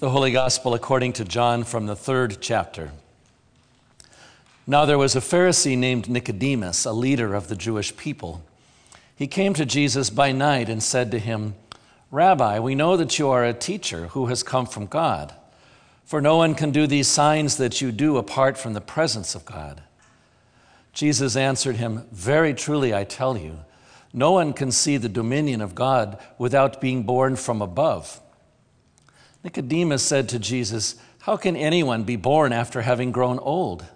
The Holy Gospel according to John from the third chapter. Now there was a Pharisee named Nicodemus, a leader of the Jewish people. He came to Jesus by night and said to him, Rabbi, we know that you are a teacher who has come from God, for no one can do these signs that you do apart from the presence of God. Jesus answered him, Very truly I tell you, no one can see the dominion of God without being born from above. Nicodemus said to Jesus, How can anyone be born after having grown old?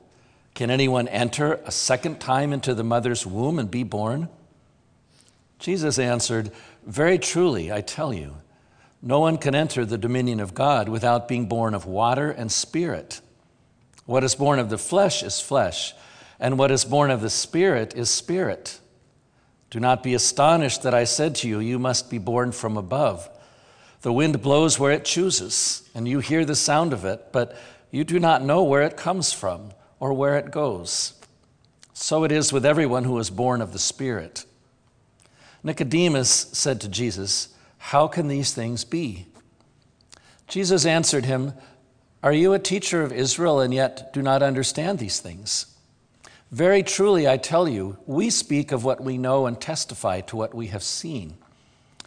Can anyone enter a second time into the mother's womb and be born? Jesus answered, Very truly, I tell you, no one can enter the dominion of God without being born of water and spirit. What is born of the flesh is flesh, and what is born of the spirit is spirit. Do not be astonished that I said to you, You must be born from above. The wind blows where it chooses, and you hear the sound of it, but you do not know where it comes from or where it goes. So it is with everyone who is born of the Spirit. Nicodemus said to Jesus, How can these things be? Jesus answered him, Are you a teacher of Israel and yet do not understand these things? Very truly, I tell you, we speak of what we know and testify to what we have seen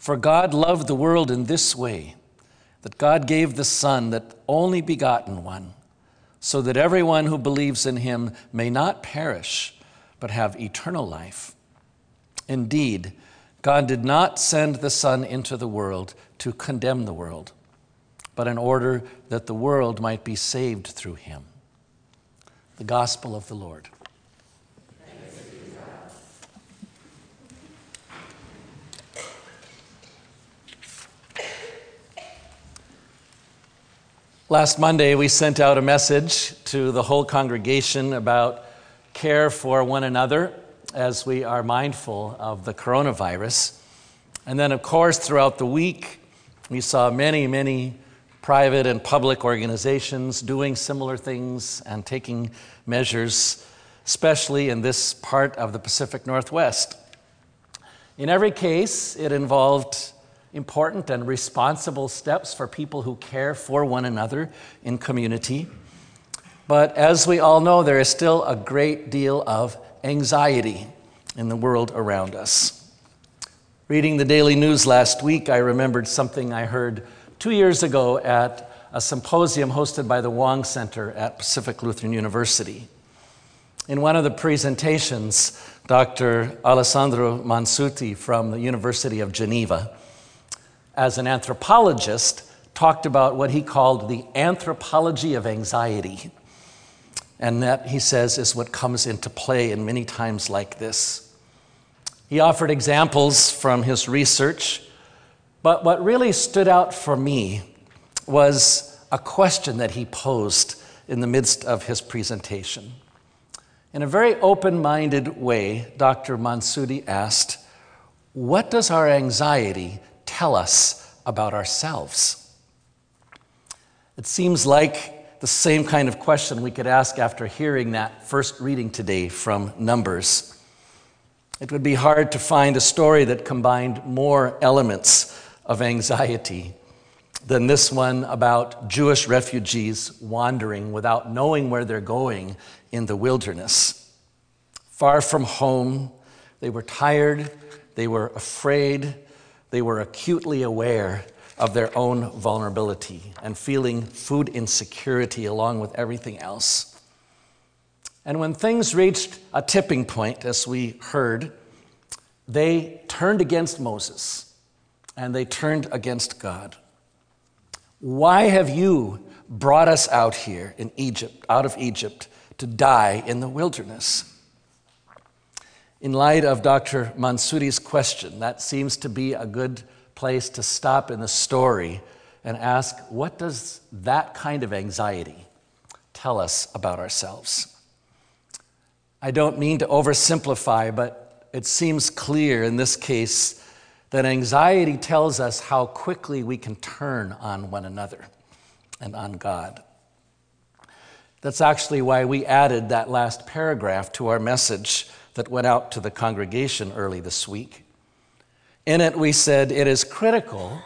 For God loved the world in this way that God gave the Son, that only begotten one, so that everyone who believes in him may not perish, but have eternal life. Indeed, God did not send the Son into the world to condemn the world, but in order that the world might be saved through him. The Gospel of the Lord. Last Monday, we sent out a message to the whole congregation about care for one another as we are mindful of the coronavirus. And then, of course, throughout the week, we saw many, many private and public organizations doing similar things and taking measures, especially in this part of the Pacific Northwest. In every case, it involved important and responsible steps for people who care for one another in community. But as we all know, there is still a great deal of anxiety in the world around us. Reading the daily news last week, I remembered something I heard two years ago at a symposium hosted by the Wang Center at Pacific Lutheran University. In one of the presentations, Dr. Alessandro Monsutti from the University of Geneva as an anthropologist, talked about what he called the anthropology of anxiety. And that, he says, is what comes into play in many times like this. He offered examples from his research, but what really stood out for me was a question that he posed in the midst of his presentation. In a very open minded way, Dr. Monsutti asked, What does our anxiety tell us about ourselves? It seems like the same kind of question we could ask after hearing that first reading today from Numbers. It would be hard to find a story that combined more elements of anxiety than this one about Jewish refugees wandering without knowing where they're going in the wilderness. Far from home, they were tired, they were afraid, they were acutely aware of their own vulnerability and feeling food insecurity along with everything else. And when things reached a tipping point, as we heard, they turned against Moses and they turned against God. Why have you brought us out here in Egypt, out of Egypt, to die in the wilderness? In light of Dr. Monsutti's question, that seems to be a good place to stop in the story and ask what does that kind of anxiety tell us about ourselves? I don't mean to oversimplify, but it seems clear in this case that anxiety tells us how quickly we can turn on one another and on God. That's actually why we added that last paragraph to our message that went out to the congregation early this week. In it, we said it is critical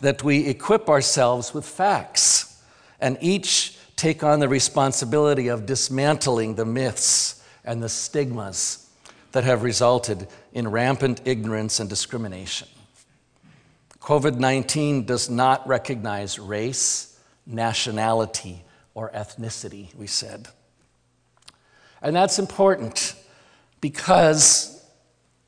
that we equip ourselves with facts and each take on the responsibility of dismantling the myths and the stigmas that have resulted in rampant ignorance and discrimination. COVID 19 does not recognize race, nationality, or ethnicity, we said. And that's important because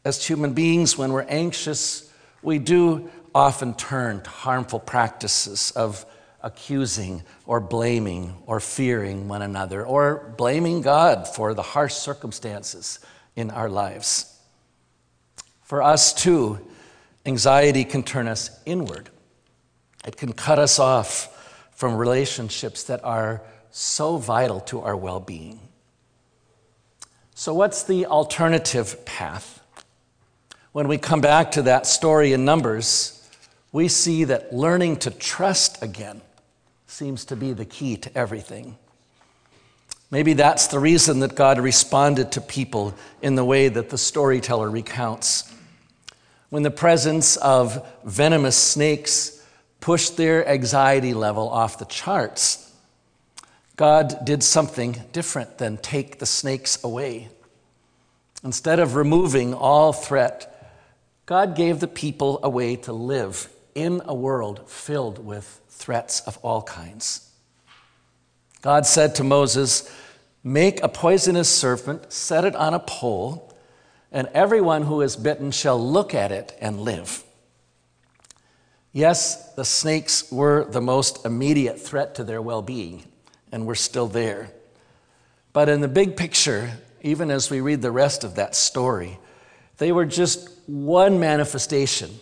as human beings, when we're anxious, we do often turn to harmful practices of accusing or blaming or fearing one another or blaming God for the harsh circumstances in our lives. For us, too, anxiety can turn us inward. It can cut us off from relationships that are so vital to our well being. So, what's the alternative path? When we come back to that story in Numbers, we see that learning to trust again seems to be the key to everything. Maybe that's the reason that God responded to people in the way that the storyteller recounts. When the presence of venomous snakes pushed their anxiety level off the charts, God did something different than take the snakes away. Instead of removing all threat, God gave the people a way to live in a world filled with threats of all kinds. God said to Moses, Make a poisonous serpent, set it on a pole, and everyone who is bitten shall look at it and live. Yes, the snakes were the most immediate threat to their well being, and we're still there. But in the big picture, even as we read the rest of that story, they were just one manifestation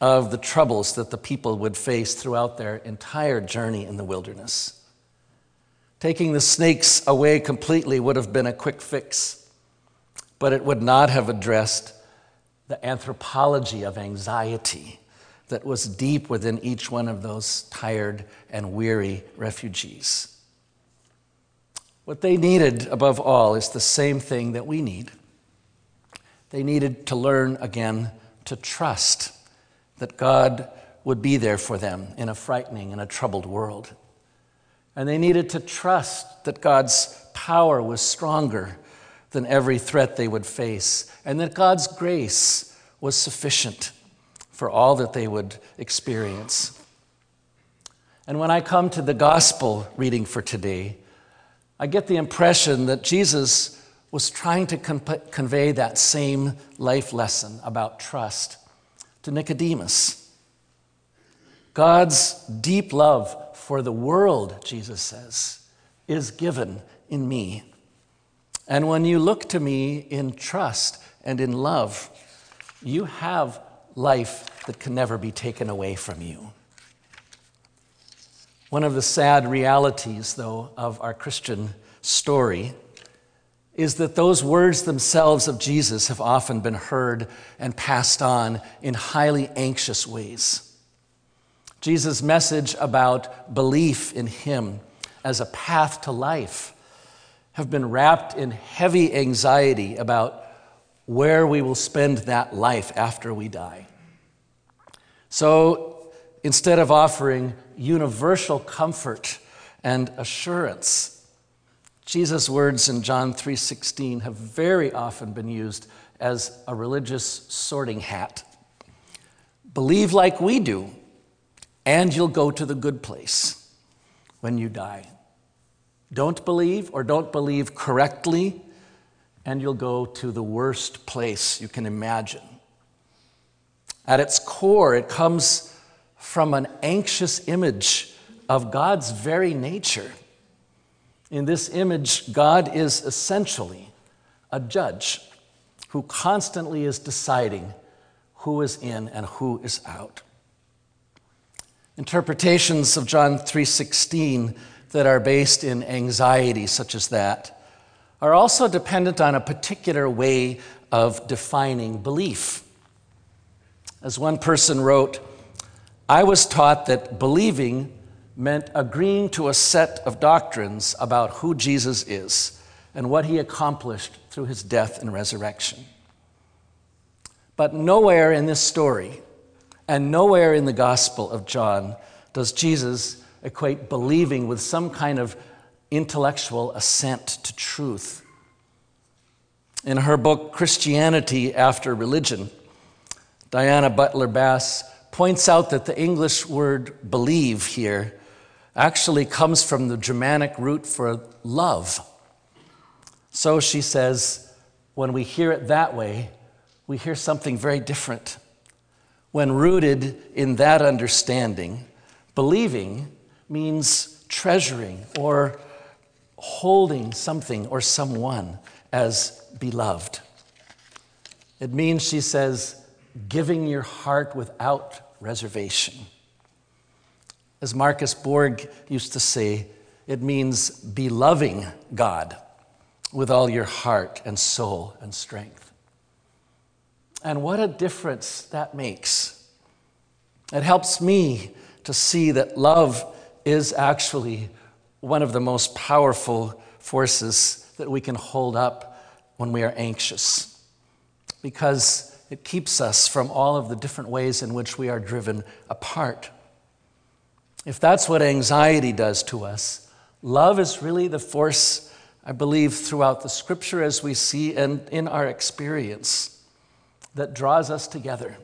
of the troubles that the people would face throughout their entire journey in the wilderness. Taking the snakes away completely would have been a quick fix, but it would not have addressed the anthropology of anxiety that was deep within each one of those tired and weary refugees. What they needed above all is the same thing that we need. They needed to learn again to trust that God would be there for them in a frightening and a troubled world. And they needed to trust that God's power was stronger than every threat they would face, and that God's grace was sufficient for all that they would experience. And when I come to the gospel reading for today, I get the impression that Jesus was trying to convey that same life lesson about trust to Nicodemus. God's deep love for the world, Jesus says, is given in me. And when you look to me in trust and in love, you have life that can never be taken away from you. One of the sad realities, though, of our Christian story is that those words themselves of Jesus have often been heard and passed on in highly anxious ways. Jesus' message about belief in Him as a path to life have been wrapped in heavy anxiety about where we will spend that life after we die. So instead of offering universal comfort and assurance, Jesus' words in John 3:16 have very often been used as a religious sorting hat. Believe like we do, and you'll go to the good place when you die. Don't believe or don't believe correctly, and you'll go to the worst place you can imagine. At its core, it comes from an anxious image of God's very nature. In this image, God is essentially a judge who constantly is deciding who is in and who is out. Interpretations of John 3:16 that are based in anxiety such as that are also dependent on a particular way of defining belief. As one person wrote, I was taught that believing meant agreeing to a set of doctrines about who Jesus is and what he accomplished through his death and resurrection. But nowhere in this story and nowhere in the Gospel of John does Jesus equate believing with some kind of intellectual assent to truth. In her book, Christianity After Religion, Diana Butler Bass points out that the English word believe here actually comes from the Germanic root for love. So she says, when we hear it that way, we hear something very different. When rooted in that understanding, believing means treasuring or holding something or someone as beloved. It means, she says, giving your heart without reservation. As Marcus Borg used to say, it means be loving God with all your heart and soul and strength. And what a difference that makes. It helps me to see that love is actually one of the most powerful forces that we can hold up when we are anxious because it keeps us from all of the different ways in which we are driven apart. If that's what anxiety does to us, love is really the force, I believe, throughout the scripture as we see and in our experience that draws us together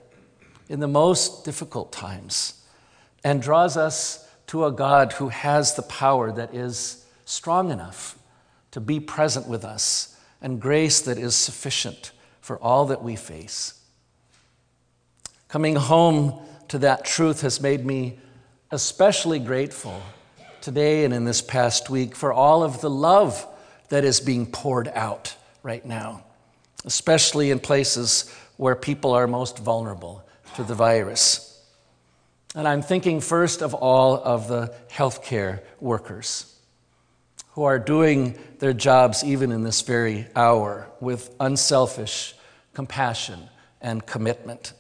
in the most difficult times and draws us to a God who has the power that is strong enough to be present with us and grace that is sufficient for all that we face. Coming home to that truth has made me especially grateful today and in this past week for all of the love that is being poured out right now, especially in places where people are most vulnerable to the virus. And I'm thinking first of all of the healthcare workers who are doing their jobs even in this very hour with unselfish compassion and commitment.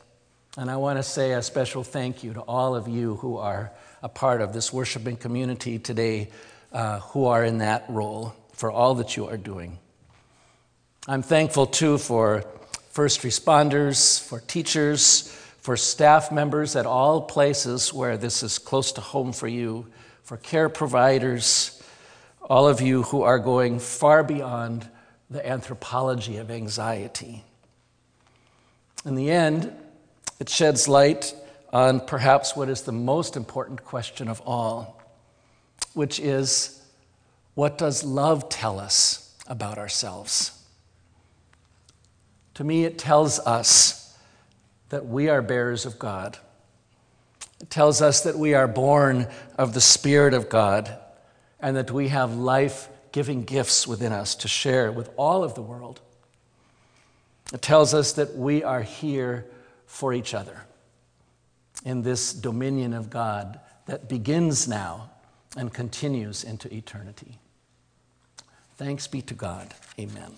And I want to say a special thank you to all of you who are a part of this worshiping community today, uh, who are in that role, for all that you are doing. I'm thankful too for first responders, for teachers, for staff members at all places where this is close to home for you, for care providers, all of you who are going far beyond the anthropology of anxiety. In the end, it sheds light on perhaps what is the most important question of all, which is what does love tell us about ourselves? To me, it tells us that we are bearers of God. It tells us that we are born of the Spirit of God and that we have life giving gifts within us to share with all of the world. It tells us that we are here for each other in this dominion of God that begins now and continues into eternity. Thanks be to God. Amen.